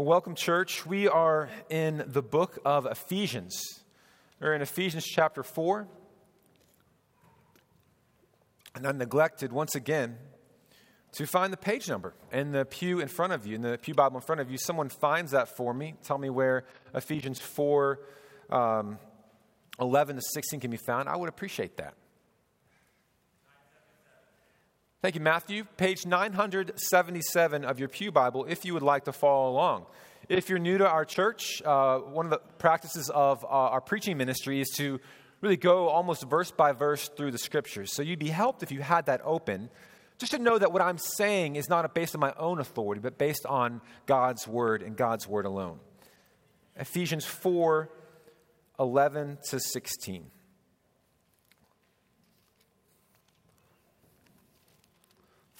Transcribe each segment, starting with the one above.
Well, welcome, church. We are in the book of Ephesians. We're in Ephesians chapter 4. And I neglected once again to find the page number in the pew in front of you, in the Pew Bible in front of you. Someone finds that for me. Tell me where Ephesians 4 um, 11 to 16 can be found. I would appreciate that. Thank you, Matthew. Page 977 of your Pew Bible, if you would like to follow along. If you're new to our church, uh, one of the practices of uh, our preaching ministry is to really go almost verse by verse through the scriptures. So you'd be helped if you had that open, just to know that what I'm saying is not based on my own authority, but based on God's word and God's word alone. Ephesians 4 11 to 16.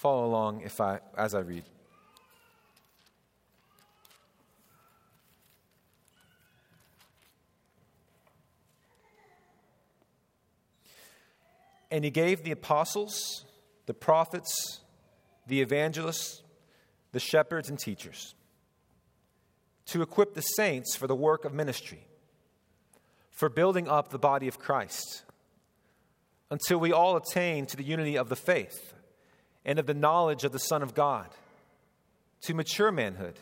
Follow along if I, as I read. And he gave the apostles, the prophets, the evangelists, the shepherds, and teachers to equip the saints for the work of ministry, for building up the body of Christ, until we all attain to the unity of the faith and of the knowledge of the Son of God, to mature manhood,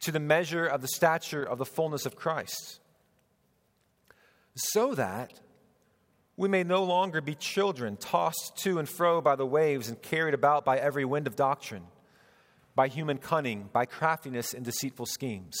to the measure of the stature of the fullness of Christ, so that we may no longer be children tossed to and fro by the waves and carried about by every wind of doctrine, by human cunning, by craftiness and deceitful schemes.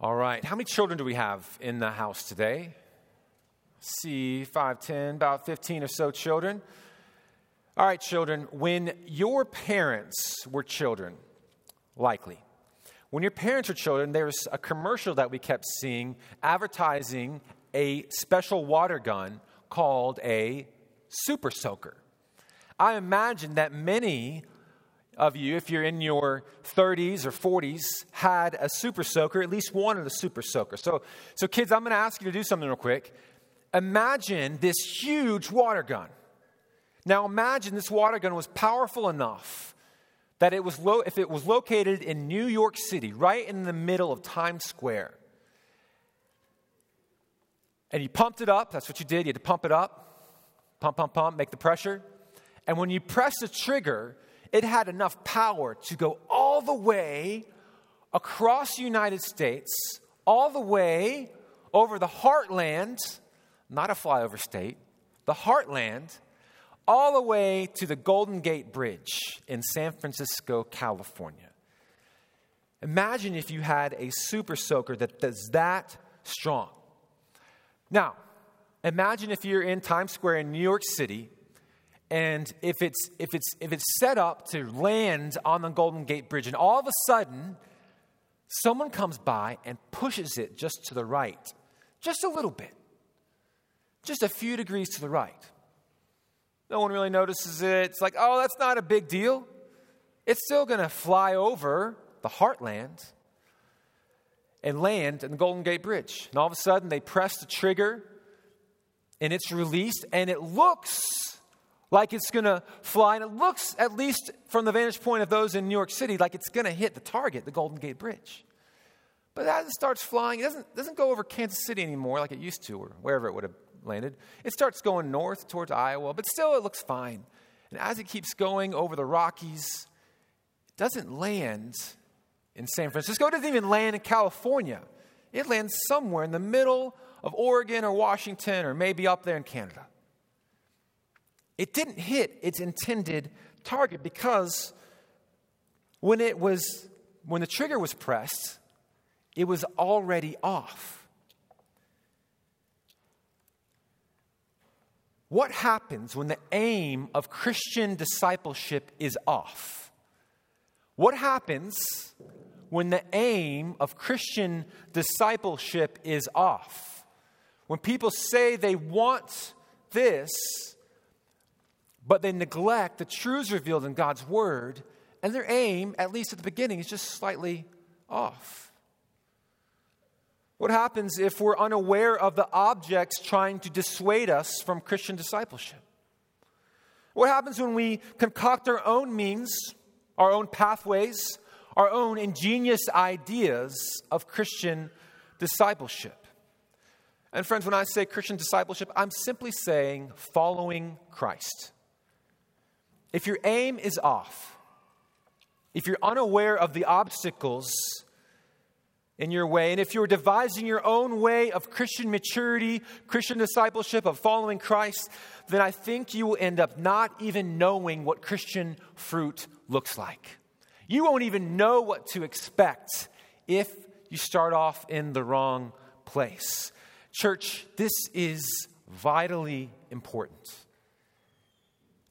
All right. How many children do we have in the house today? see, 5, 10, about 15 or so children. All right, children, when your parents were children, likely, when your parents were children, there was a commercial that we kept seeing advertising a special water gun called a super soaker. I imagine that many of you, if you're in your 30s or 40s, had a super soaker, at least wanted a super soaker. So, so kids, I'm going to ask you to do something real quick. Imagine this huge water gun. Now, imagine this water gun was powerful enough that it was lo- if it was located in New York City, right in the middle of Times Square, and you pumped it up, that's what you did, you had to pump it up, pump, pump, pump, make the pressure. And when you press the trigger, it had enough power to go all the way across the United States, all the way over the heartland, not a flyover state, the heartland, all the way to the Golden Gate Bridge in San Francisco, California. Imagine if you had a super soaker that is that strong. Now, imagine if you're in Times Square in New York City and if it's if it's if it's set up to land on the golden gate bridge and all of a sudden someone comes by and pushes it just to the right just a little bit just a few degrees to the right. No one really notices it. It's like oh that's not a big deal. It's still going to fly over the heartland and land in the golden gate bridge. And all of a sudden they press the trigger and it's released and it looks like it's going to fly. And it looks, at least from the vantage point of those in New York City, like it's going to hit the target, the Golden Gate Bridge. But as it starts flying, it doesn't, doesn't go over Kansas City anymore like it used to, or wherever it would have landed. It starts going north towards Iowa, but still it looks fine. And as it keeps going over the Rockies, it doesn't land in San Francisco. It doesn't even land in California. It lands somewhere in the middle of Oregon or Washington or maybe up there in Canada it didn't hit its intended target because when it was when the trigger was pressed it was already off what happens when the aim of christian discipleship is off what happens when the aim of Christian discipleship is off. When people say they want this, but they neglect the truths revealed in God's Word, and their aim, at least at the beginning, is just slightly off. What happens if we're unaware of the objects trying to dissuade us from Christian discipleship? What happens when we concoct our own means, our own pathways, our own ingenious ideas of Christian discipleship? And, friends, when I say Christian discipleship, I'm simply saying following Christ. If your aim is off, if you're unaware of the obstacles in your way, and if you're devising your own way of Christian maturity, Christian discipleship, of following Christ, then I think you will end up not even knowing what Christian fruit looks like. You won't even know what to expect if you start off in the wrong place. Church, this is vitally important.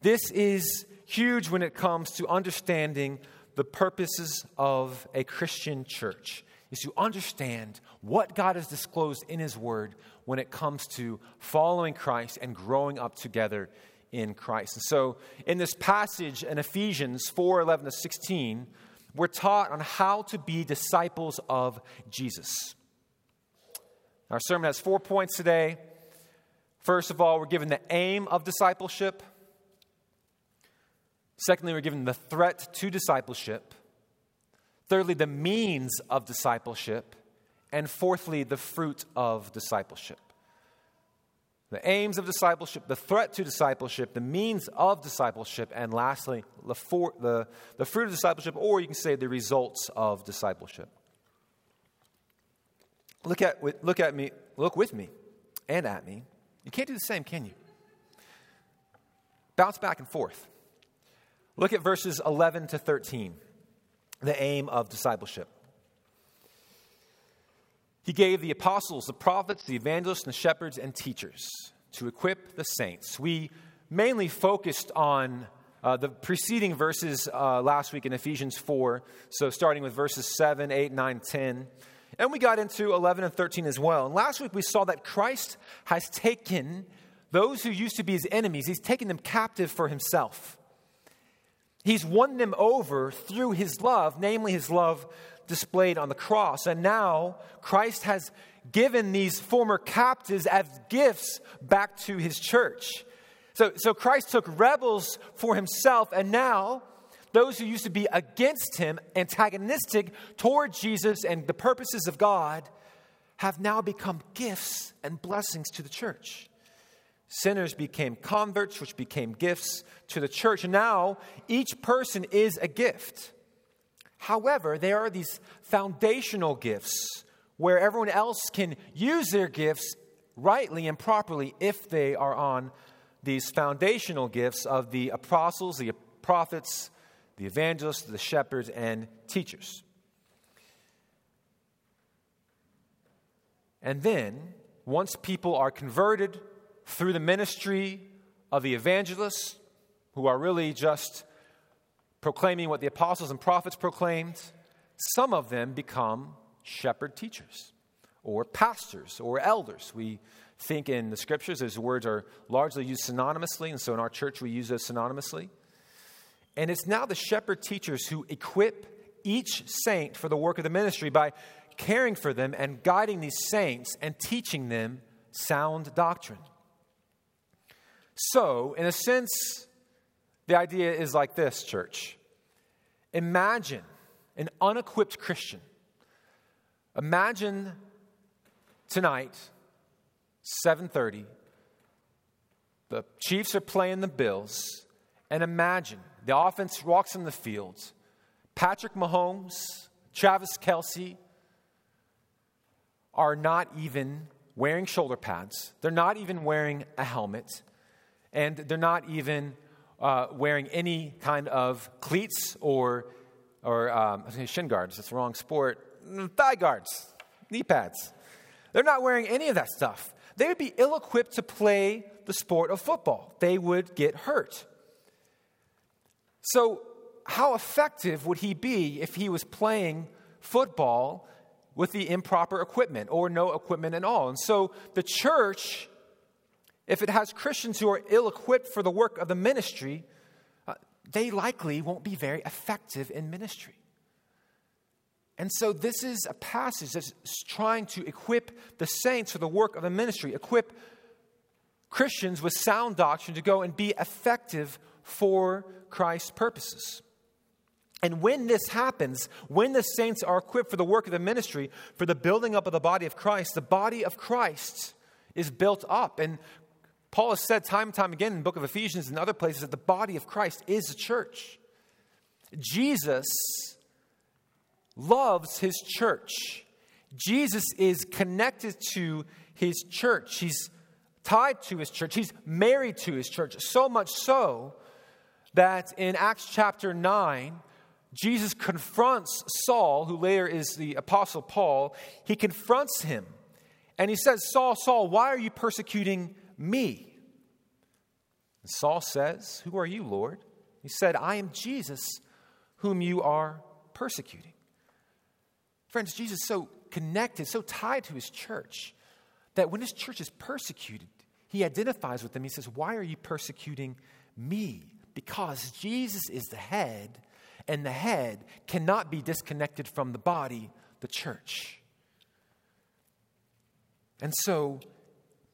This is huge when it comes to understanding the purposes of a Christian church is to understand what God has disclosed in His Word when it comes to following Christ and growing up together in Christ. And so, in this passage in Ephesians 4 11 to 16, we're taught on how to be disciples of Jesus. Our sermon has four points today. First of all, we're given the aim of discipleship. Secondly, we're given the threat to discipleship. Thirdly, the means of discipleship. And fourthly, the fruit of discipleship. The aims of discipleship, the threat to discipleship, the means of discipleship, and lastly, the, for, the, the fruit of discipleship, or you can say the results of discipleship. Look at, look at me, look with me and at me. You can't do the same, can you? Bounce back and forth. Look at verses 11 to 13 the aim of discipleship. He gave the apostles, the prophets, the evangelists, and the shepherds and teachers to equip the saints. We mainly focused on uh, the preceding verses uh, last week in Ephesians 4, so starting with verses 7, 8, 9, 10. And we got into 11 and 13 as well. And last week we saw that Christ has taken those who used to be his enemies, he's taken them captive for himself. He's won them over through his love, namely his love displayed on the cross. And now Christ has given these former captives as gifts back to his church. So, so Christ took rebels for himself, and now those who used to be against him, antagonistic toward Jesus and the purposes of God, have now become gifts and blessings to the church. Sinners became converts, which became gifts to the church. Now each person is a gift. However, there are these foundational gifts where everyone else can use their gifts rightly and properly if they are on these foundational gifts of the apostles, the prophets, the evangelists, the shepherds, and teachers. And then, once people are converted, through the ministry of the evangelists, who are really just proclaiming what the apostles and prophets proclaimed, some of them become shepherd teachers or pastors or elders. We think in the scriptures, those words are largely used synonymously, and so in our church we use those synonymously. And it's now the shepherd teachers who equip each saint for the work of the ministry by caring for them and guiding these saints and teaching them sound doctrine. So, in a sense, the idea is like this, church. Imagine an unequipped Christian. Imagine tonight, 7:30, the Chiefs are playing the Bills, and imagine the offense walks in the field. Patrick Mahomes, Travis Kelce are not even wearing shoulder pads. They're not even wearing a helmet and they're not even uh, wearing any kind of cleats or, or um, shin guards. That's the wrong sport. Thigh guards, knee pads. They're not wearing any of that stuff. They would be ill equipped to play the sport of football. They would get hurt. So, how effective would he be if he was playing football with the improper equipment or no equipment at all. And so the church, if it has Christians who are ill equipped for the work of the ministry, uh, they likely won't be very effective in ministry. And so, this is a passage that's trying to equip the saints for the work of the ministry, equip Christians with sound doctrine to go and be effective for Christ's purposes. And when this happens, when the saints are equipped for the work of the ministry, for the building up of the body of Christ, the body of Christ is built up. And Paul has said time and time again in the book of Ephesians and other places that the body of Christ is the church. Jesus loves his church. Jesus is connected to his church. He's tied to his church. He's married to his church. So much so that in Acts chapter 9, Jesus confronts Saul, who later is the Apostle Paul. He confronts him and he says, Saul, Saul, why are you persecuting me? And Saul says, Who are you, Lord? He said, I am Jesus, whom you are persecuting. Friends, Jesus is so connected, so tied to his church, that when his church is persecuted, he identifies with them. He says, Why are you persecuting me? Because Jesus is the head, and the head cannot be disconnected from the body, the church. And so,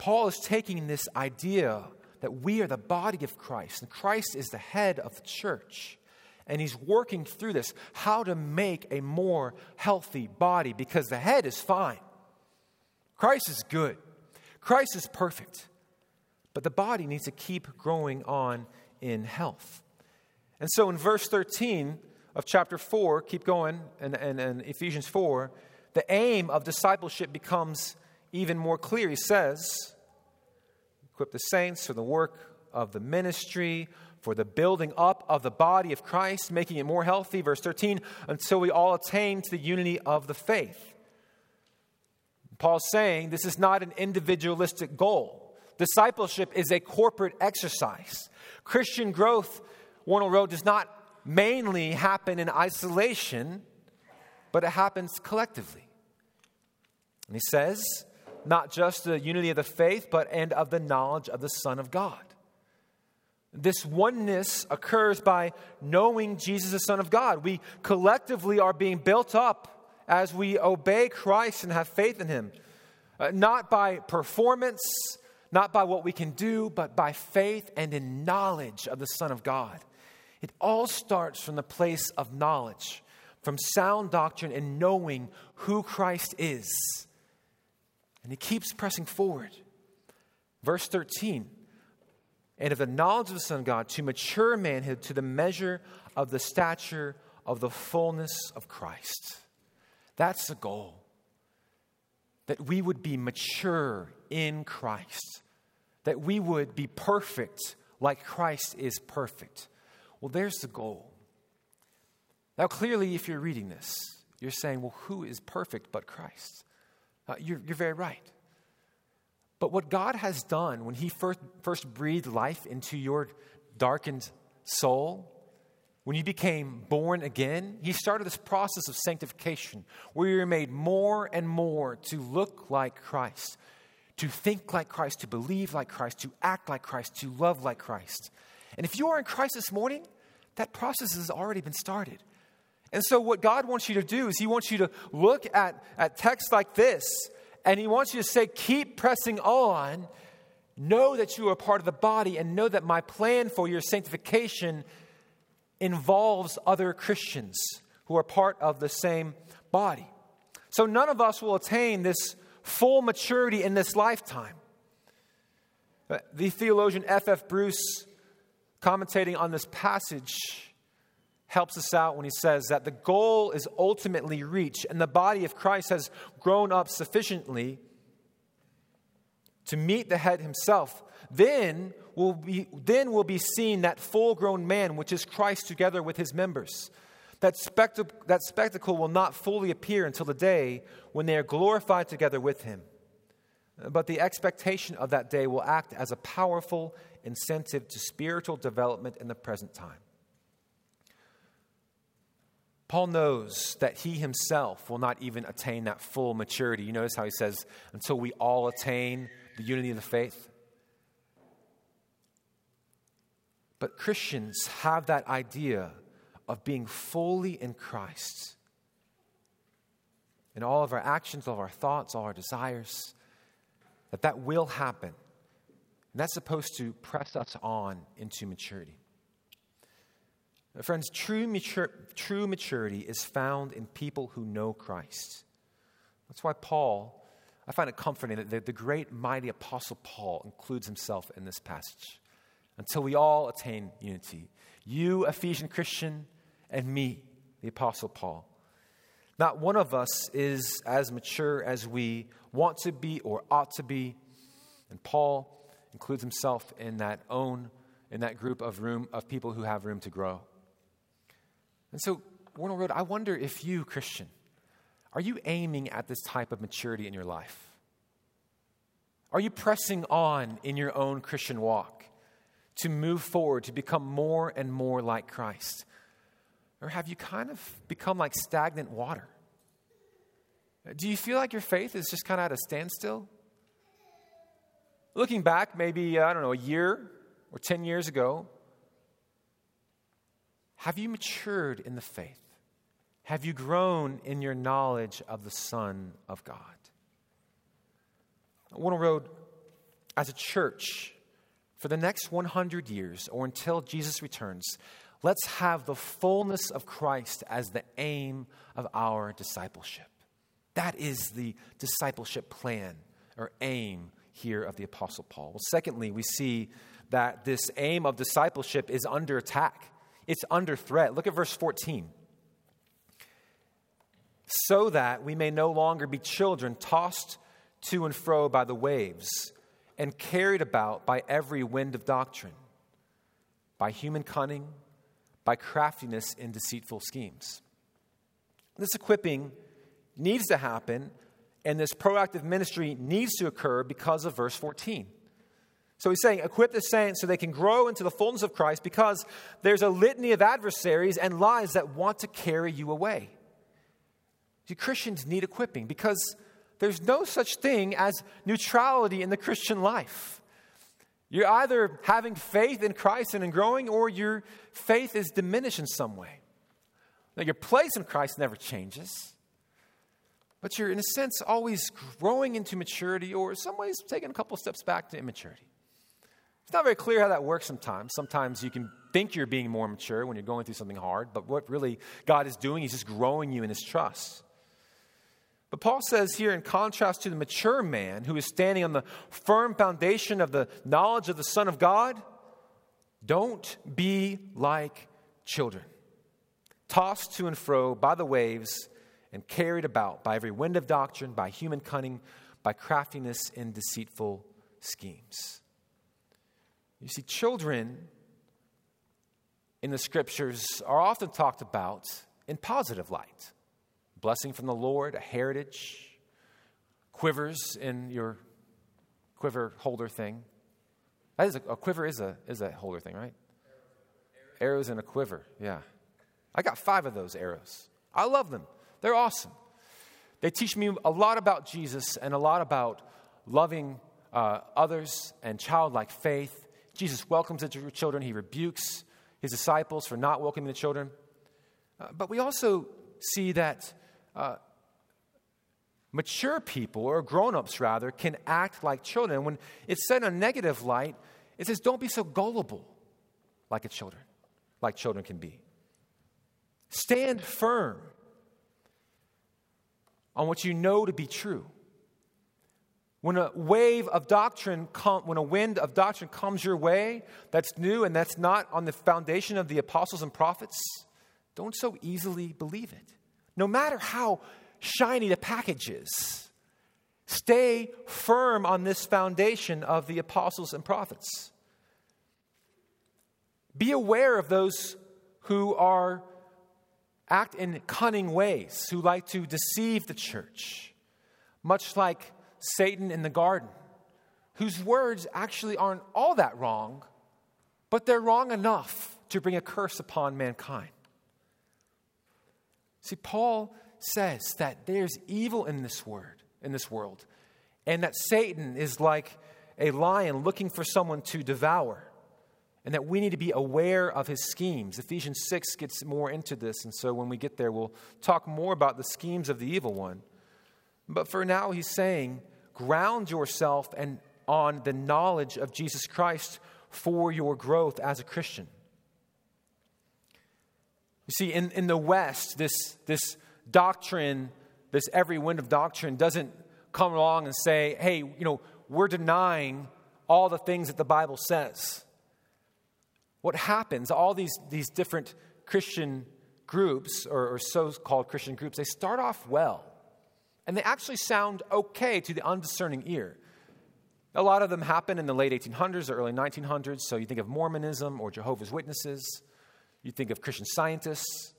Paul is taking this idea that we are the body of Christ, and Christ is the head of the church. And he's working through this how to make a more healthy body because the head is fine. Christ is good, Christ is perfect. But the body needs to keep growing on in health. And so in verse 13 of chapter 4, keep going, and, and, and Ephesians 4, the aim of discipleship becomes even more clear. He says, Equip the saints for the work of the ministry, for the building up of the body of Christ, making it more healthy. Verse 13, until we all attain to the unity of the faith. Paul's saying this is not an individualistic goal. Discipleship is a corporate exercise. Christian growth, Warnell Road, does not mainly happen in isolation, but it happens collectively. And he says, not just the unity of the faith, but and of the knowledge of the Son of God. This oneness occurs by knowing Jesus, the Son of God. We collectively are being built up as we obey Christ and have faith in Him, uh, not by performance, not by what we can do, but by faith and in knowledge of the Son of God. It all starts from the place of knowledge, from sound doctrine and knowing who Christ is. And He keeps pressing forward. Verse 13 and of the knowledge of the Son of God to mature manhood to the measure of the stature of the fullness of Christ. That's the goal. That we would be mature in Christ, that we would be perfect like Christ is perfect. Well, there's the goal. Now, clearly, if you're reading this, you're saying, well, who is perfect but Christ? Uh, you're, you're very right. But what God has done when He first, first breathed life into your darkened soul, when you became born again, He started this process of sanctification where you're made more and more to look like Christ, to think like Christ, to believe like Christ, to act like Christ, to love like Christ. And if you are in Christ this morning, that process has already been started. And so, what God wants you to do is He wants you to look at, at texts like this and he wants you to say, keep pressing on. Know that you are part of the body and know that my plan for your sanctification involves other Christians who are part of the same body. So none of us will attain this full maturity in this lifetime. Uh, the theologian F.F. Bruce, commentating on this passage, helps us out when he says that the goal is ultimately reached and the body of Christ has grown up sufficiently to meet the head himself. Then will be, then will be seen that full grown man, which is Christ, together with his members. That, spectac- that spectacle will not fully appear until the day when they are glorified together with him. But the expectation of that day will act as a powerful incentive to spiritual development in the present time. Paul knows that he himself will not even attain that full maturity. You notice how he says, until we all attain the unity of the faith? But Christians have that idea of being fully in Christ. In all of our actions, all of our thoughts, all our desires, that that will happen. And that's supposed to press us on into maturity. Friends, true, mature, true maturity is found in people who know Christ. That's why Paul, I find it comforting that the, the great, mighty apostle Paul includes himself in this passage. Until we all attain unity. You, Ephesian Christian, and me, the apostle Paul. Not one of us is as mature as we want to be or ought to be. And Paul includes himself in that own in that group of room of people who have room to grow. And so, Warner Road, I wonder if you, Christian, are you aiming at this type of maturity in your life? Are you pressing on in your own Christian walk to move forward, to become more and more like Christ? Or have you kind of become like stagnant water? Do you feel like your faith is just kind of at a standstill? Looking back, maybe, I don't know, a year or 10 years ago, have you matured in the faith? Have you grown in your knowledge of the Son of God? Warner Road, as a church, for the next 100 years or until Jesus returns, let's have the fullness of Christ as the aim of our discipleship. That is the discipleship plan or aim here of the Apostle Paul. Well, secondly, we see that this aim of discipleship is under attack. It's under threat. Look at verse 14. So that we may no longer be children tossed to and fro by the waves and carried about by every wind of doctrine, by human cunning, by craftiness in deceitful schemes. This equipping needs to happen, and this proactive ministry needs to occur because of verse 14. So he's saying, equip the saints so they can grow into the fullness of Christ because there's a litany of adversaries and lies that want to carry you away. See, Christians need equipping because there's no such thing as neutrality in the Christian life. You're either having faith in Christ and in growing, or your faith is diminished in some way. Now, your place in Christ never changes, but you're, in a sense, always growing into maturity, or in some ways, taking a couple steps back to immaturity. It's not very clear how that works sometimes. Sometimes you can think you're being more mature when you're going through something hard, but what really God is doing, is just growing you in His trust. But Paul says here, in contrast to the mature man who is standing on the firm foundation of the knowledge of the Son of God, don't be like children, tossed to and fro by the waves and carried about by every wind of doctrine, by human cunning, by craftiness in deceitful schemes. You see, children in the scriptures are often talked about in positive light blessing from the Lord, a heritage, quivers in your quiver holder thing. That is a, a quiver is a, is a holder thing, right? Arrows in a quiver, yeah. I got five of those arrows. I love them, they're awesome. They teach me a lot about Jesus and a lot about loving uh, others and childlike faith Jesus welcomes the children, he rebukes his disciples for not welcoming the children. Uh, but we also see that uh, mature people, or grown ups rather, can act like children. When it's said in a negative light, it says, don't be so gullible like a children, like children can be. Stand firm on what you know to be true. When a wave of doctrine, when a wind of doctrine comes your way that's new and that's not on the foundation of the apostles and prophets, don't so easily believe it. No matter how shiny the package is, stay firm on this foundation of the apostles and prophets. Be aware of those who are act in cunning ways, who like to deceive the church, much like Satan in the garden, whose words actually aren't all that wrong, but they're wrong enough to bring a curse upon mankind. See, Paul says that there's evil in this word, in this world, and that Satan is like a lion looking for someone to devour, and that we need to be aware of his schemes. Ephesians 6 gets more into this, and so when we get there, we'll talk more about the schemes of the evil one. But for now, he's saying, ground yourself and on the knowledge of Jesus Christ for your growth as a Christian. You see, in, in the West, this, this doctrine, this every wind of doctrine, doesn't come along and say, hey, you know, we're denying all the things that the Bible says. What happens, all these, these different Christian groups, or, or so called Christian groups, they start off well. And they actually sound okay to the undiscerning ear. A lot of them happen in the late 1800s or early 1900s. So you think of Mormonism or Jehovah's Witnesses, you think of Christian scientists.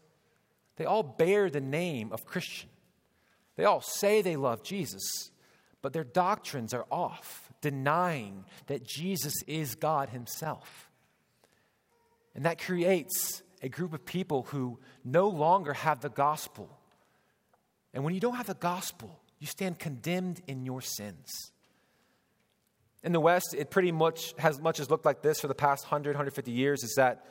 They all bear the name of Christian. They all say they love Jesus, but their doctrines are off, denying that Jesus is God Himself. And that creates a group of people who no longer have the gospel. And when you don't have the gospel, you stand condemned in your sins. In the West, it pretty much has much as looked like this for the past 100, 150 years is that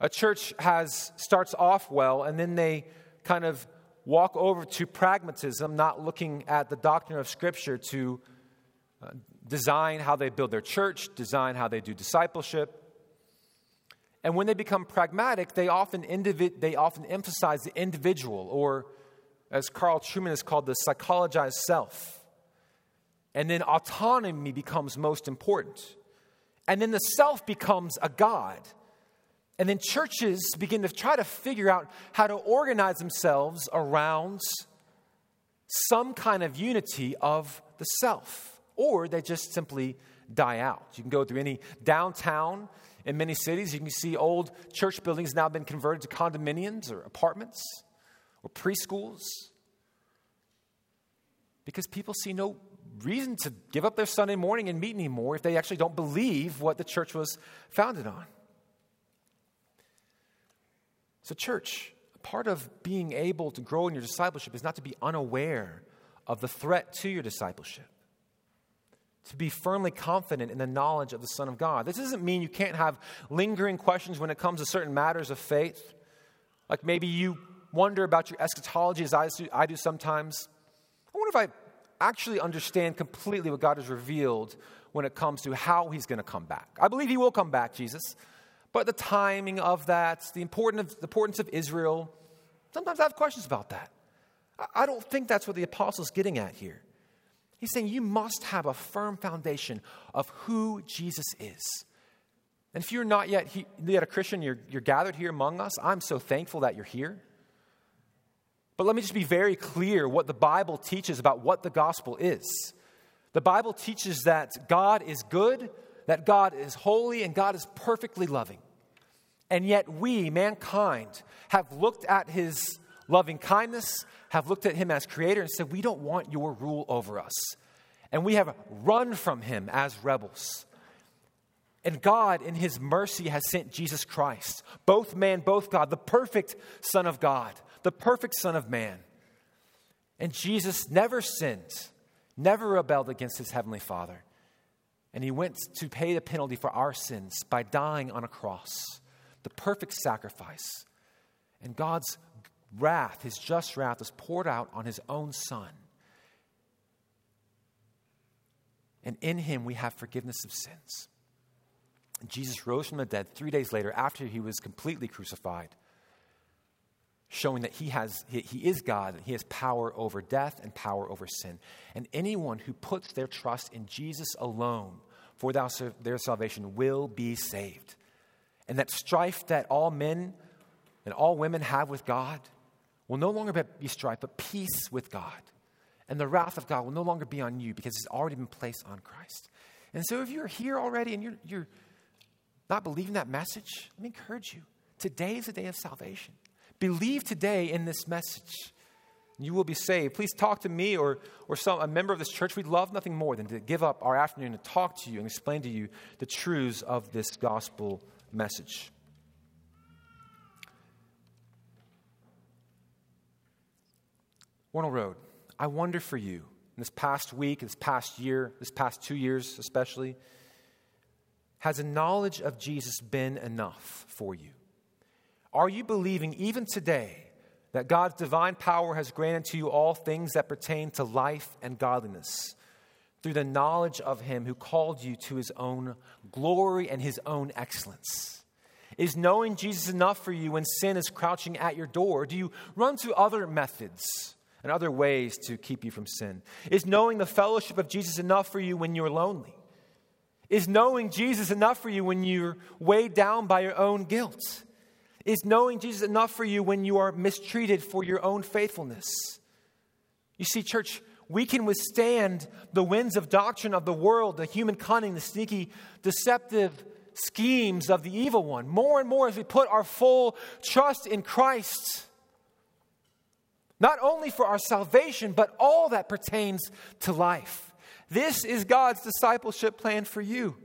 a church has starts off well and then they kind of walk over to pragmatism, not looking at the doctrine of Scripture to uh, design how they build their church, design how they do discipleship. And when they become pragmatic, they often, they often emphasize the individual, or as Carl Trueman has called the psychologized self. And then autonomy becomes most important. And then the self becomes a God. And then churches begin to try to figure out how to organize themselves around some kind of unity of the self, or they just simply die out. You can go through any downtown in many cities, you can see old church buildings now been converted to condominiums or apartments or preschools because people see no reason to give up their Sunday morning and meet anymore if they actually don't believe what the church was founded on. So, church, part of being able to grow in your discipleship is not to be unaware of the threat to your discipleship, to be firmly confident in the knowledge of the Son of God. This doesn't mean you can't have lingering questions when it comes to certain matters of faith. Like maybe you wonder about your eschatology, as I do, I do sometimes. I wonder if I actually understand completely what God has revealed when it comes to how He's going to come back. I believe He will come back, Jesus. But the timing of that, the importance of, Israel, sometimes I have questions about that. I don't think that's what the apostle is getting at here. He's saying you must have a firm foundation of who Jesus is. And if you're not yet, yet a Christian, you're, you're gathered here among us, I'm so thankful that you're here. But let me just be very clear what the Bible teaches about what the gospel is. The Bible teaches that God is good that God is holy and God is perfectly loving. And yet, we, mankind, have looked at his loving kindness, have looked at him as creator, and said, We don't want your rule over us. And we have run from him as rebels. And God, in his mercy, has sent Jesus Christ, both man, both God, the perfect Son of God, the perfect Son of man. And Jesus never sinned, never rebelled against his heavenly Father. And he went to pay the penalty for our sins by dying on a cross, the perfect sacrifice. And God's wrath, his just wrath, was poured out on his own son. And in him we have forgiveness of sins. Jesus rose from the dead three days later after he was completely crucified, showing that he, has, he, he is God and he has power over death and power over sin. And anyone who puts their trust in Jesus alone for their salvation will be saved. And that strife that all men and all women have with God will no longer be strife, but peace with God. And the wrath of God will no longer be on you because it's already been placed on Christ. And so if you're here already and you're, you're not believing that message, let me encourage you. Today is a day of salvation. Believe today in this message. You will be saved. Please talk to me or, or some, a member of this church. We'd love nothing more than to give up our afternoon to talk to you and explain to you the truths of this gospel message. Warnell Road, I wonder for you in this past week, this past year, this past two years especially, has a knowledge of Jesus been enough for you? Are you believing even today that God's divine power has granted to you all things that pertain to life and godliness through the knowledge of Him who called you to His own glory and His own excellence? Is knowing Jesus enough for you when sin is crouching at your door? Do you run to other methods and other ways to keep you from sin? Is knowing the fellowship of Jesus enough for you when you're lonely? Is knowing Jesus enough for you when you're weighed down by your own guilt? Is knowing Jesus enough for you when you are mistreated for your own faithfulness? You see, church, we can withstand the winds of doctrine of the world, the human cunning, the sneaky, deceptive schemes of the evil one more and more as we put our full trust in Christ. Not only for our salvation, but all that pertains to life. This is God's discipleship plan for you.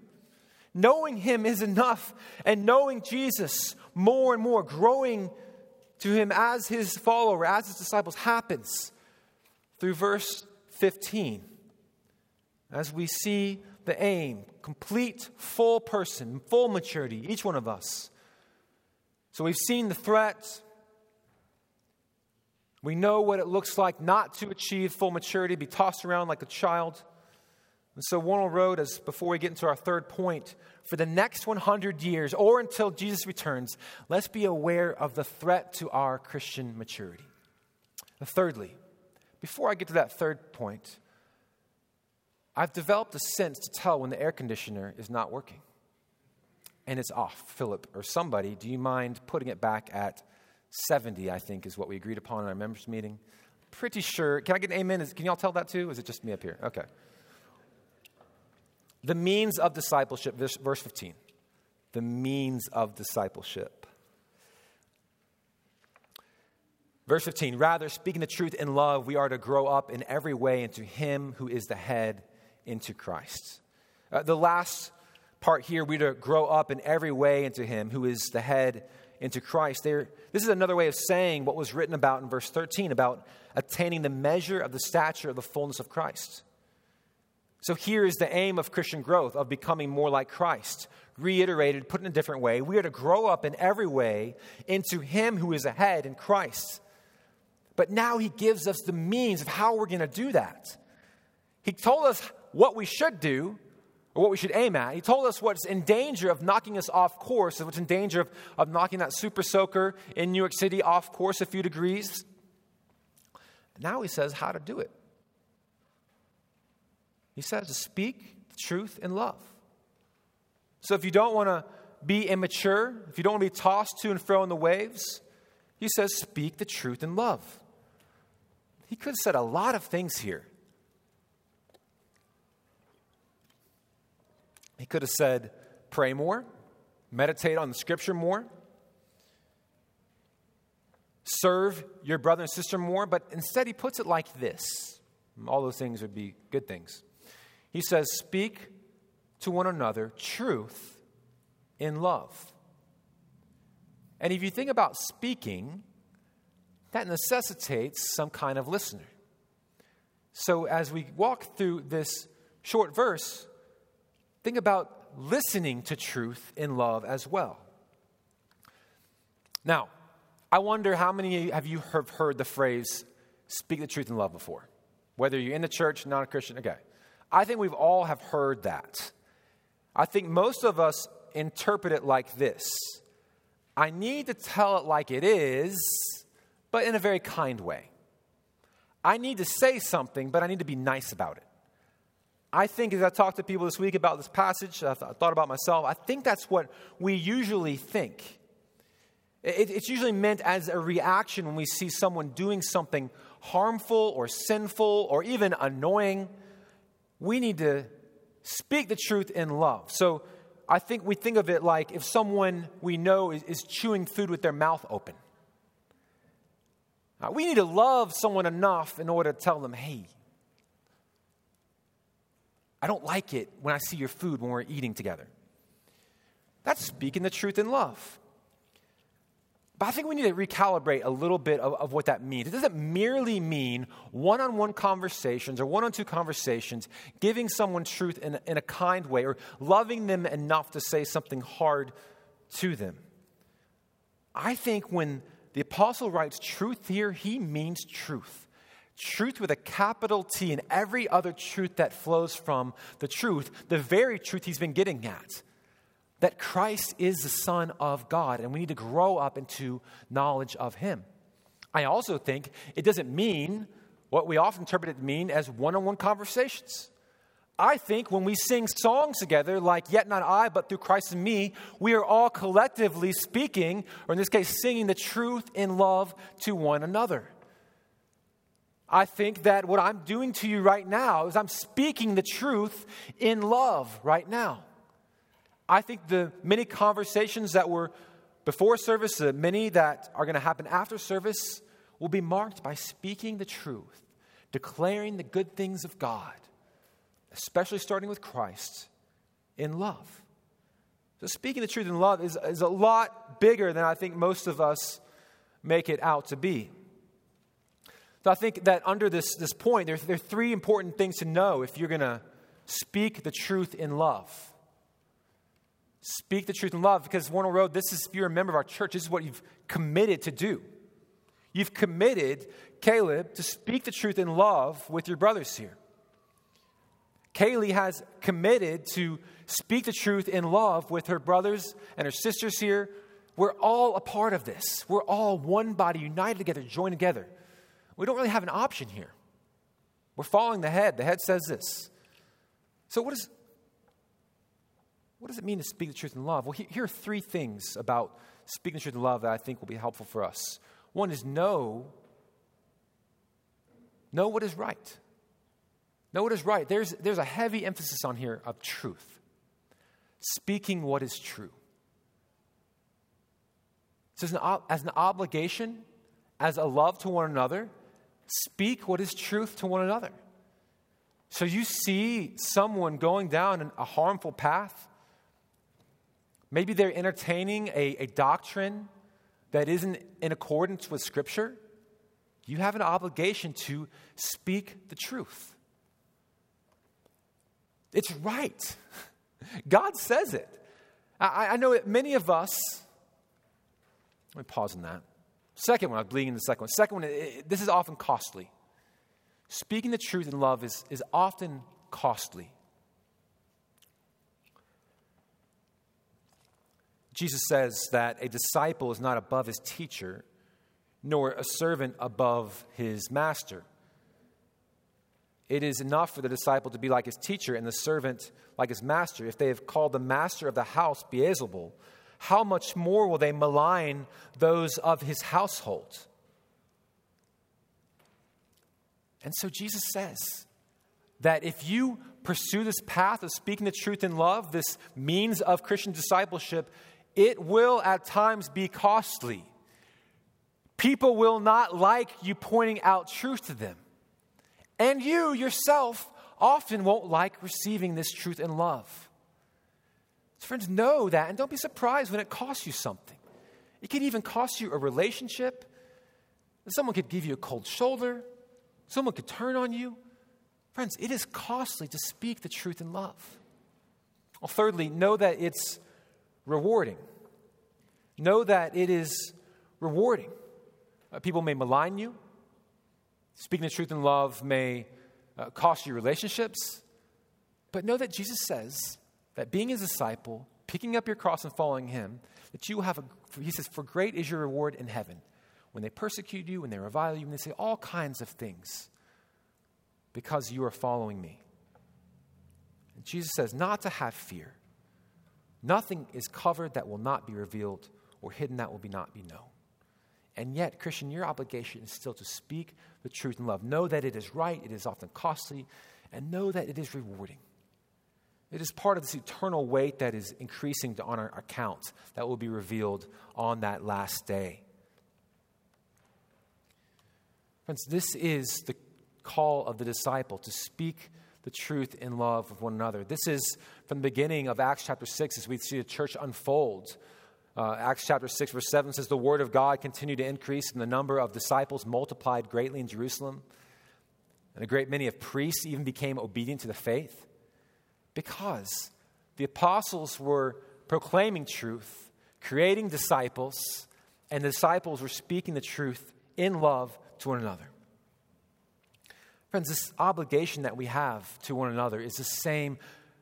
Knowing Him is enough, and knowing Jesus more and more, growing to Him as His follower, as His disciples, happens through verse 15. As we see the aim complete, full person, full maturity, each one of us. So we've seen the threat. We know what it looks like not to achieve full maturity, be tossed around like a child. And so Warnell Road, as before we get into our third point, for the next 100 years or until Jesus returns, let's be aware of the threat to our Christian maturity. And thirdly, before I get to that third point, I've developed a sense to tell when the air conditioner is not working and it's off. Philip or somebody, do you mind putting it back at 70? I think is what we agreed upon in our members' meeting. Pretty sure. Can I get an amen? Can y'all tell that too? Is it just me up here? Okay. The means of discipleship, verse 15. The means of discipleship. Verse 15, rather, speaking the truth in love, we are to grow up in every way into Him who is the head, into Christ. Uh, the last part here, we're to grow up in every way into Him who is the head, into Christ. There, this is another way of saying what was written about in verse 13 about attaining the measure of the stature of the fullness of Christ. So here is the aim of Christian growth, of becoming more like Christ. Reiterated, put in a different way, we are to grow up in every way into Him who is ahead in Christ. But now He gives us the means of how we're going to do that. He told us what we should do, or what we should aim at. He told us what's in danger of knocking us off course, what's in danger of, of knocking that super soaker in New York City off course a few degrees. Now He says how to do it. He says speak the truth in love. So if you don't want to be immature, if you don't want to be tossed to and fro in the waves, he says, speak the truth in love. He could have said a lot of things here. He could have said, pray more, meditate on the scripture more, serve your brother and sister more, but instead he puts it like this. All those things would be good things. He says, Speak to one another truth in love. And if you think about speaking, that necessitates some kind of listener. So as we walk through this short verse, think about listening to truth in love as well. Now, I wonder how many of you have heard the phrase speak the truth in love before? Whether you're in the church, not a Christian, okay. I think we've all have heard that. I think most of us interpret it like this. I need to tell it like it is, but in a very kind way. I need to say something, but I need to be nice about it. I think as I talked to people this week about this passage, I thought about myself, I think that's what we usually think. It's usually meant as a reaction when we see someone doing something harmful or sinful or even annoying we need to speak the truth in love. So I think we think of it like if someone we know is, is chewing food with their mouth open. Uh, we need to love someone enough in order to tell them, hey, I don't like it when I see your food when we're eating together. That's speaking the truth in love. But I think we need to recalibrate a little bit of, of what that means. It doesn't merely mean one on one conversations or one on two conversations, giving someone truth in, in a kind way or loving them enough to say something hard to them. I think when the apostle writes truth here, he means truth. Truth with a capital T and every other truth that flows from the truth, the very truth he's been getting at that Christ is the Son of God, and we need to grow up into knowledge of Him. I also think it doesn't mean what we often interpret it to mean as one on one conversations. I think when we sing songs together, like Yet Not I, but through Christ in me, we are all collectively speaking, or in this case, singing the truth in love to one another. I think that what I'm doing to you right now is I'm speaking the truth in love right now. I think the many conversations that were before service, the many that are going to happen after service, will be marked by speaking the truth, declaring the good things of God, especially starting with Christ, in love. So, speaking the truth in love is, is a lot bigger than I think most of us make it out to be. So, I think that under this, this point, there, there are three important things to know if you're going to speak the truth in love. Speak the truth in love because Warnell Road, this is, if you're a member of our church, this is what you've committed to do. You've committed, Caleb, to speak the truth in love with your brothers here. Kaylee has committed to speak the truth in love with her brothers and her sisters here. We're all a part of this. We're all one body, united together, joined together. We don't really have an option here. We're following the head. The head says this. So, what is, what does it mean to speak the truth in love? Well, here are three things about speaking the truth in love that I think will be helpful for us. One is know, know what is right. Know what is right. There's, there's a heavy emphasis on here of truth. Speaking what is true. So, as an, as an obligation, as a love to one another, speak what is truth to one another. So, you see someone going down a harmful path, Maybe they're entertaining a, a doctrine that isn't in accordance with Scripture. You have an obligation to speak the truth. It's right. God says it. I, I know that many of us, let me pause on that. Second one, I was bleeding in the second one. Second one, it, this is often costly. Speaking the truth in love is, is often costly. Jesus says that a disciple is not above his teacher, nor a servant above his master. It is enough for the disciple to be like his teacher and the servant like his master. If they have called the master of the house Beelzebul, how much more will they malign those of his household? And so Jesus says that if you pursue this path of speaking the truth in love, this means of Christian discipleship, it will at times be costly. People will not like you pointing out truth to them. And you yourself often won't like receiving this truth and love. So friends, know that and don't be surprised when it costs you something. It could even cost you a relationship. Someone could give you a cold shoulder. Someone could turn on you. Friends, it is costly to speak the truth in love. Well, thirdly, know that it's rewarding. Know that it is rewarding. Uh, people may malign you. Speaking the truth in love may uh, cost you relationships. But know that Jesus says that being his disciple, picking up your cross and following him, that you have a, he says, for great is your reward in heaven. When they persecute you, when they revile you, when they say all kinds of things, because you are following me. And Jesus says, not to have fear, Nothing is covered that will not be revealed, or hidden that will be not be known. And yet, Christian, your obligation is still to speak the truth in love. Know that it is right, it is often costly, and know that it is rewarding. It is part of this eternal weight that is increasing on our account that will be revealed on that last day. Friends, this is the call of the disciple to speak the truth in love with one another. This is from the beginning of Acts chapter 6 as we see the church unfold. Uh, Acts chapter 6, verse 7 says, The word of God continued to increase, and the number of disciples multiplied greatly in Jerusalem. And a great many of priests even became obedient to the faith because the apostles were proclaiming truth, creating disciples, and the disciples were speaking the truth in love to one another. Friends, this obligation that we have to one another is the same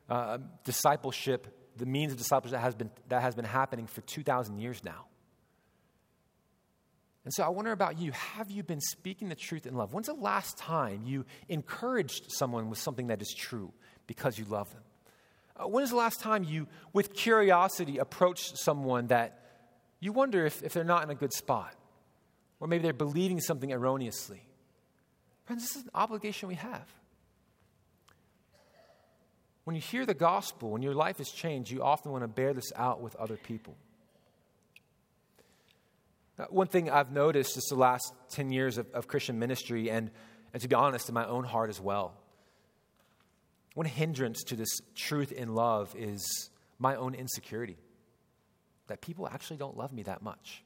uh, discipleship, the means of discipleship that has, been, that has been happening for 2,000 years now. And so I wonder about you. Have you been speaking the truth in love? When's the last time you encouraged someone with something that is true because you love them? Uh, when is the last time you, with curiosity, approached someone that you wonder if, if they're not in a good spot? Or maybe they're believing something erroneously? Friends, this is an obligation we have. When you hear the gospel, when your life has changed, you often want to bear this out with other people. Now, one thing I've noticed just the last 10 years of, of Christian ministry, and, and to be honest, in my own heart as well, one hindrance to this truth in love is my own insecurity that people actually don't love me that much.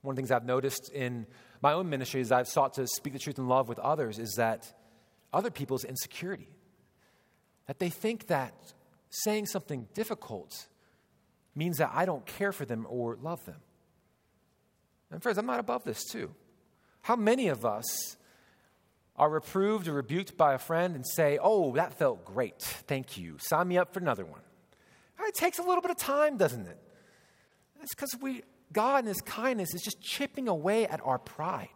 One of the things I've noticed in my own ministry as I've sought to speak the truth in love with others is that other people's insecurity. That they think that saying something difficult means that I don't care for them or love them. And friends, I'm not above this too. How many of us are reproved or rebuked by a friend and say, Oh, that felt great. Thank you. Sign me up for another one. It takes a little bit of time, doesn't it? It's because we God in His kindness is just chipping away at our pride.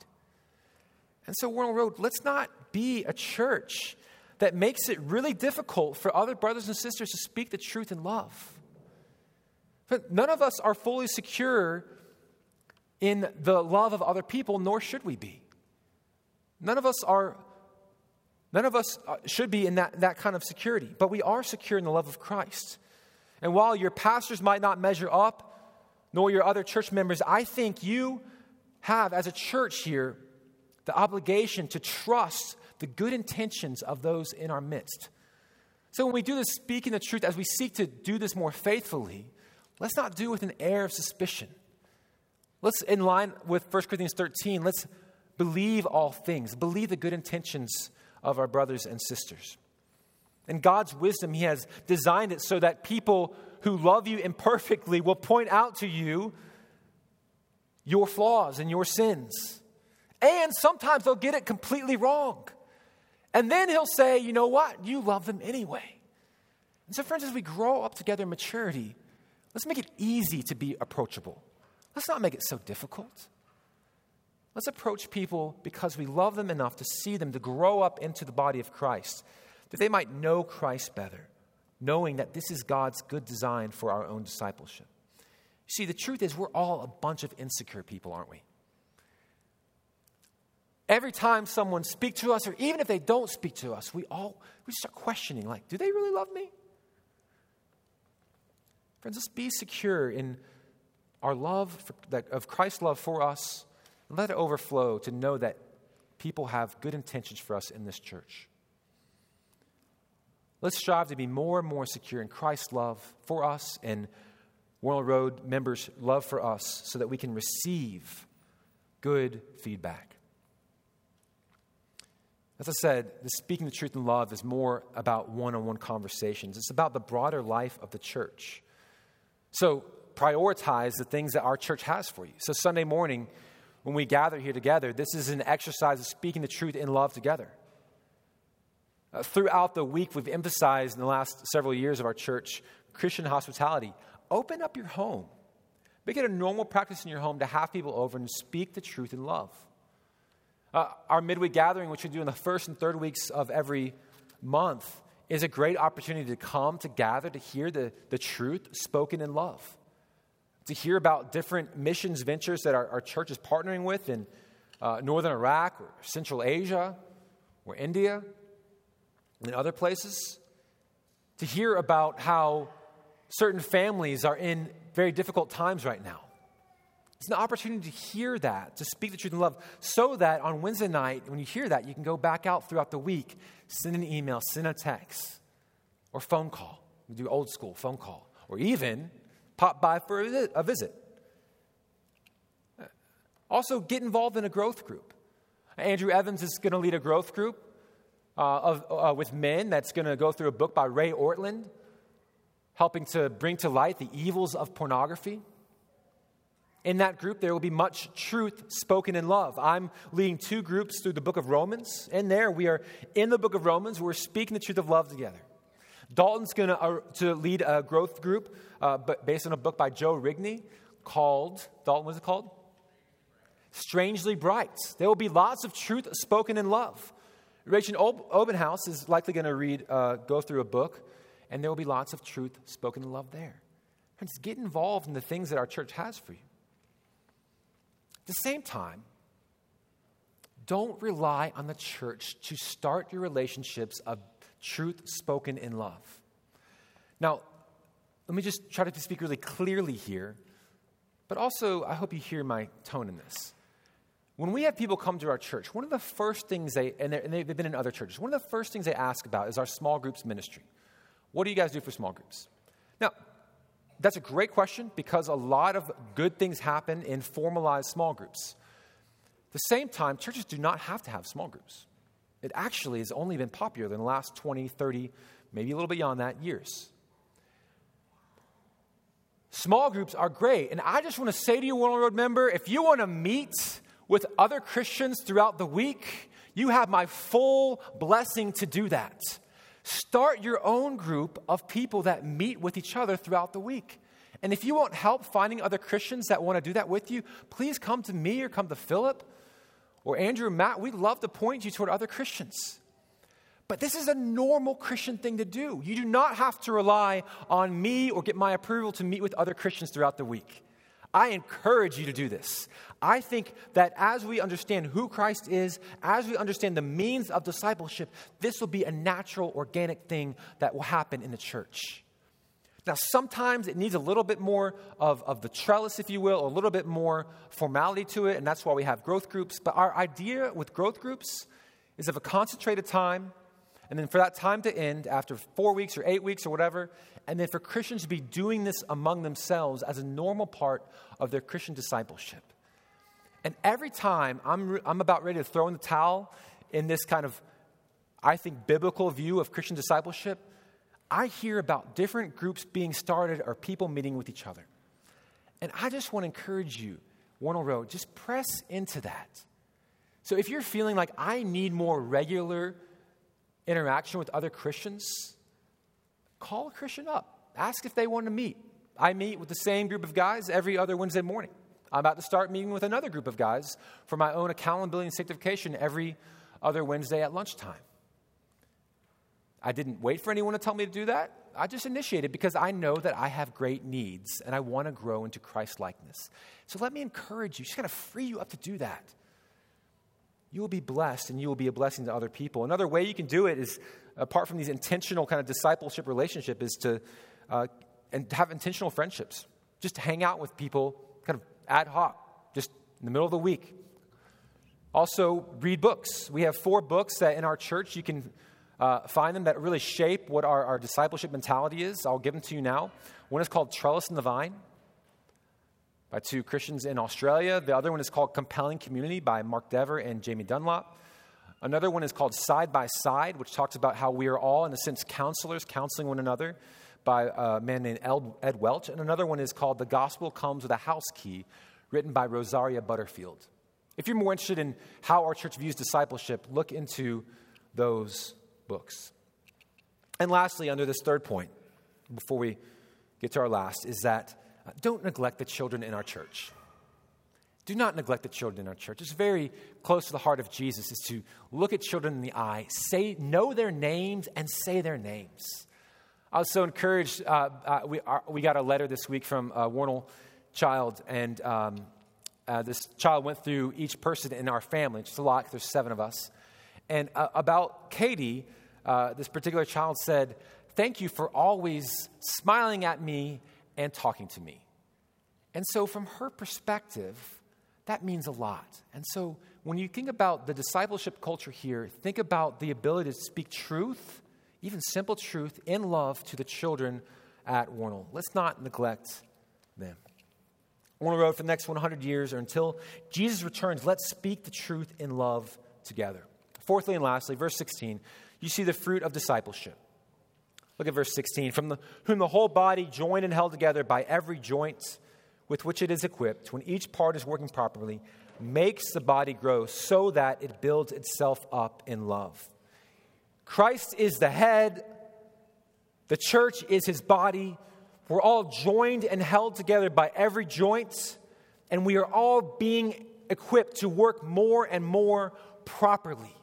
And so, Warnell Road, let's not be a church that makes it really difficult for other brothers and sisters to speak the truth in love. But none of us are fully secure in the love of other people, nor should we be. None of us are. None of us uh, should be in that, that kind of security, but we are secure in the love of Christ. And while your pastors might not measure up, nor your other church members, I think you have, as a church here, the obligation to trust the good intentions of those in our midst. So when we do this speaking the truth, as we seek to do this more faithfully, let's not do it with an air of suspicion. Let's, in line with 1 Corinthians 13, let's believe all things, believe the good intentions of our brothers and sisters. In God's wisdom, He has designed it so that people who love you imperfectly will point out to you your flaws and your sins. And sometimes they'll get it completely wrong. And then he'll say, you know what? You love them anyway. And so, friends, as we grow up together in maturity, let's make it easy to be approachable. Let's not make it so difficult. Let's approach people because we love them enough to see them to grow up into the body of Christ, that they might know Christ better knowing that this is God's good design for our own discipleship. See, the truth is, we're all a bunch of insecure people, aren't we? Every time someone speaks to us, or even if they don't speak to us, we all we start questioning, like, do they really love me? Friends, let's be secure in our love for, that, of Christ's love for us, and let it overflow to know that people have good intentions for us in this church. Let's strive to be more and more secure in Christ's love for us and Warnell Road members' love for us so that we can receive good feedback. As I said, the speaking the truth in love is more about one on one conversations. It's about the broader life of the church. So prioritize the things that our church has for you. So Sunday morning, when we gather here together, this is an exercise of speaking the truth in love together. Uh, throughout the week, we've emphasized in the last several years of our church Christian hospitality. Open up your home. Make it a normal practice in your home to have people over and speak the truth in love. Uh, our midweek gathering, which we do in the first and third weeks of every month, is a great opportunity to come to gather to hear the, the truth spoken in love, to hear about different missions ventures that our, our church is partnering with in uh, northern Iraq or Central Asia or India and other places, to hear about how certain families are in very difficult times right now. It's an opportunity to hear that, to speak the truth in love, so that on Wednesday night, when you hear that, you can go back out throughout the week, send an email, send a text, or phone call. We do old school phone call. Or even, Pop by for a visit. Also, get involved in a growth group. Andrew Evans is going to lead a growth group uh, of, uh, with men that's going to go through a book by Ray Ortlund, helping to bring to light the evils of pornography. In that group, there will be much truth spoken in love. I'm leading two groups through the book of Romans. And there, we are in the book of Romans. We're speaking the truth of love together. Dalton's going uh, to lead a growth group uh, based on a book by Joe Rigney called, Dalton, what's it called? Strangely Bright. There will be lots of truth spoken in love. Rachel Obenhouse is likely going to read, uh, go through a book, and there will be lots of truth spoken in love there. Friends, get involved in the things that our church has for you. At the same time, don't rely on the church to start your relationships of truth spoken in love. Now, let me just try to speak really clearly here, but also I hope you hear my tone in this. When we have people come to our church, one of the first things they, and, and they've been in other churches, one of the first things they ask about is our small groups ministry. What do you guys do for small groups? Now, that's a great question because a lot of good things happen in formalized small groups. At the same time, churches do not have to have small groups. It actually has only been popular in the last 20, 30, maybe a little bit beyond that years. Small groups are great. And I just want to say to you, Warnell Road member, if you want to meet with other Christians throughout the week, you have my full blessing to do that. Start your own group of people that meet with each other throughout the week. And if you want help finding other Christians that want to do that with you, please come to me or come to Philip or Andrew Matt. We'd love to point you toward other Christians. But this is a normal Christian thing to do. You do not have to rely on me or get my approval to meet with other Christians throughout the week. I encourage you to do this. I think that as we understand who Christ is, as we understand the means of discipleship, this will be a natural, organic thing that will happen in the church. Now, sometimes it needs a little bit more of, of the trellis, if you will, a little bit more formality to it, and that's why we have growth groups. But our idea with growth groups is of a concentrated time, and then for that time to end after four weeks or eight weeks or whatever, and then for Christians to be doing this among themselves as a normal part of their Christian discipleship. And every time I'm, I'm about ready to throw in the towel in this kind of, I think, biblical view of Christian discipleship, I hear about different groups being started or people meeting with each other. And I just want to encourage you, Warnell Road, just press into that. So if you're feeling like I need more regular interaction with other Christians, call a Christian up. Ask if they want to meet. I meet with the same group of guys every other Wednesday morning. I'm about to start meeting with another group of guys for my own accountability and sanctification every other Wednesday at lunchtime. I didn't wait for anyone to tell me to do that. I just initiated because I know that I have great needs and I want to grow into Christ likeness. So let me encourage you, just kind of free you up to do that. You will be blessed and you will be a blessing to other people. Another way you can do it is apart from these intentional kind of discipleship relationship, is to uh, and have intentional friendships. Just hang out with people kind of ad hoc, just in the middle of the week. Also, read books. We have four books that in our church you can uh, find them that really shape what our, our discipleship mentality is. I'll give them to you now. One is called Trellis and the Vine by two Christians in Australia. The other one is called Compelling Community by Mark Dever and Jamie Dunlop. Another one is called Side by Side, which talks about how we are all, in a sense, counselors, counseling one another by a man named Ed Welch. And another one is called The Gospel Comes with a House Key, written by Rosaria Butterfield. If you're more interested in how our church views discipleship, look into those books. And lastly, under this third point, before we get to our last, is that uh, don't neglect the children in our church. Do not neglect the children in our church. It's very close to the heart of Jesus is to look at children in the eye, say, know their names, and say their names. I was so encouraged. Uh, uh, we, our, we got a letter this week from a Warnell child, and um, uh, this child went through each person in our family. It's a lot, there's seven of us. And uh, about Katie, uh, this particular child said, Thank you for always smiling at me and talking to me. And so, from her perspective, that means a lot. And so when you think about the discipleship culture here, think about the ability to speak truth, even simple truth, in love to the children at Warnell. Let's not neglect them. On the road for the next 100 years or until Jesus returns, let's speak the truth in love together. Fourthly and lastly, verse 16, you see the fruit of discipleship. Look at verse 16. From the, whom the whole body, joined and held together by every joint with which it is equipped, when each part is working properly, makes the body grow so that it builds itself up in love. Christ is the head, the church is his body. We're all joined and held together by every joint, and we are all being equipped to work more and more properly.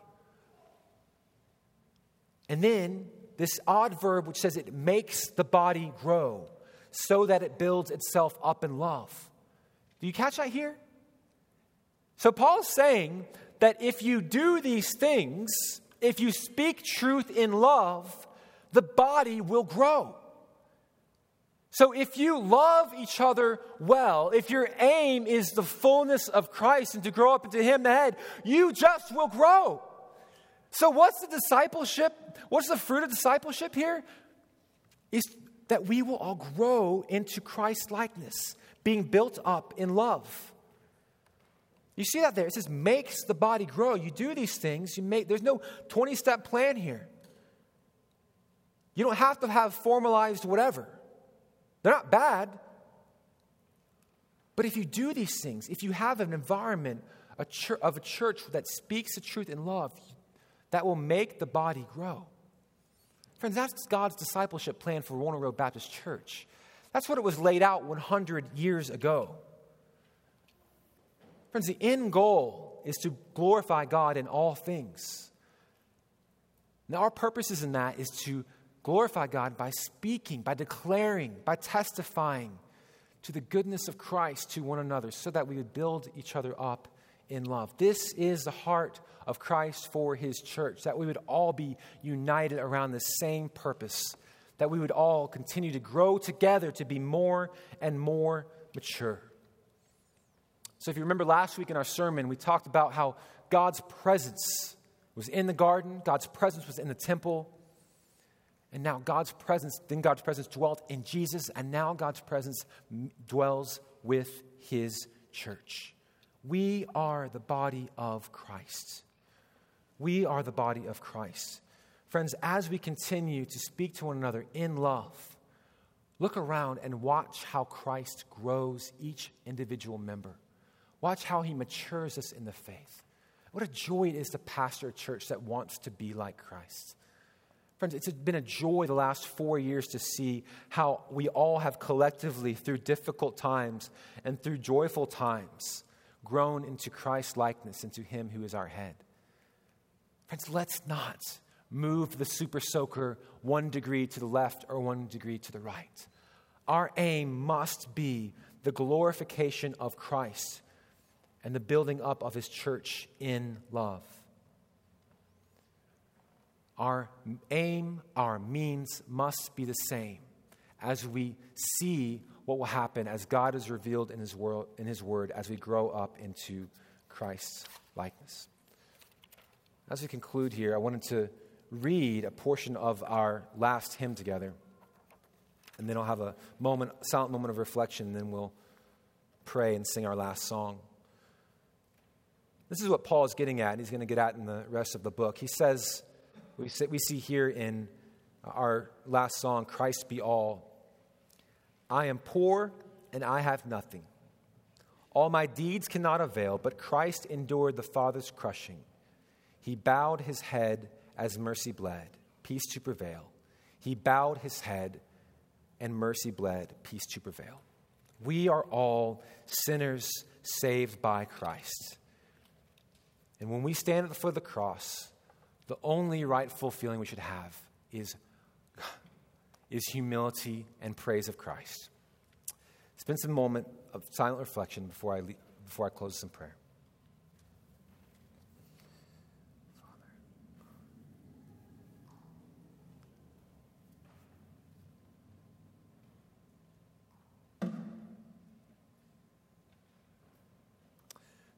And then this odd verb which says it makes the body grow so that it builds itself up in love. Do you catch that here? So Paul's saying that if you do these things, if you speak truth in love, the body will grow. So if you love each other well, if your aim is the fullness of Christ and to grow up into Him, the head, you just will grow. So what's the discipleship? What's the fruit of discipleship here? Is that we will all grow into Christ likeness, being built up in love. You see that there? It says makes the body grow. You do these things, you make there's no 20 step plan here. You don't have to have formalized whatever. They're not bad. But if you do these things, if you have an environment a church, of a church that speaks the truth in love, that will make the body grow. Friends, that's God's discipleship plan for Warnell Road Baptist Church. That's what it was laid out 100 years ago. Friends, the end goal is to glorify God in all things. Now, our purposes in that is to glorify God by speaking, by declaring, by testifying to the goodness of Christ to one another so that we would build each other up in love. This is the heart of Christ for his church, that we would all be united around the same purpose, that we would all continue to grow together to be more and more mature. So, if you remember last week in our sermon, we talked about how God's presence was in the garden, God's presence was in the temple, and now God's presence, then God's presence dwelt in Jesus, and now God's presence dwells with his church. We are the body of Christ. We are the body of Christ. Friends, as we continue to speak to one another in love, look around and watch how Christ grows each individual member. Watch how he matures us in the faith. What a joy it is to pastor a church that wants to be like Christ. Friends, it's been a joy the last four years to see how we all have collectively, through difficult times and through joyful times, grown into Christ likeness, into Him who is our head. Friends, let's not move the super soaker one degree to the left or one degree to the right. Our aim must be the glorification of Christ and the building up of his church in love. Our aim, our means must be the same as we see what will happen as God is revealed in his, world, in his word as we grow up into Christ's likeness. As we conclude here, I wanted to read a portion of our last hymn together. And then I'll have a moment, silent moment of reflection, and then we'll pray and sing our last song. This is what Paul is getting at, and he's going to get at in the rest of the book. He says, we see here in our last song, Christ be all. I am poor and I have nothing. All my deeds cannot avail, but Christ endured the Father's crushing. He bowed his head as mercy bled, peace to prevail. He bowed his head and mercy bled, peace to prevail. We are all sinners saved by Christ. And when we stand at the foot of the cross, the only rightful feeling we should have is, is humility and praise of Christ. Spend some moment of silent reflection before I, before I close in prayer.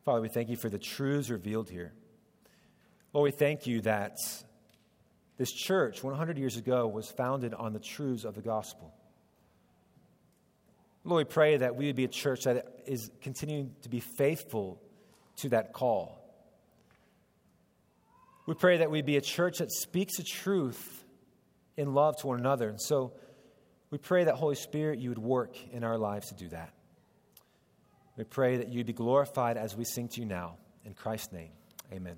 Father, we thank you for the truths revealed here. Lord, we thank you that this church 100 years ago was founded on the truths of the gospel. Lord, we pray that we would be a church that is continuing to be faithful to that call. We pray that we be a church that speaks the truth in love to one another. And so we pray that, Holy Spirit, you would work in our lives to do that. We pray that you'd be glorified as we sing to you now. In Christ's name, amen.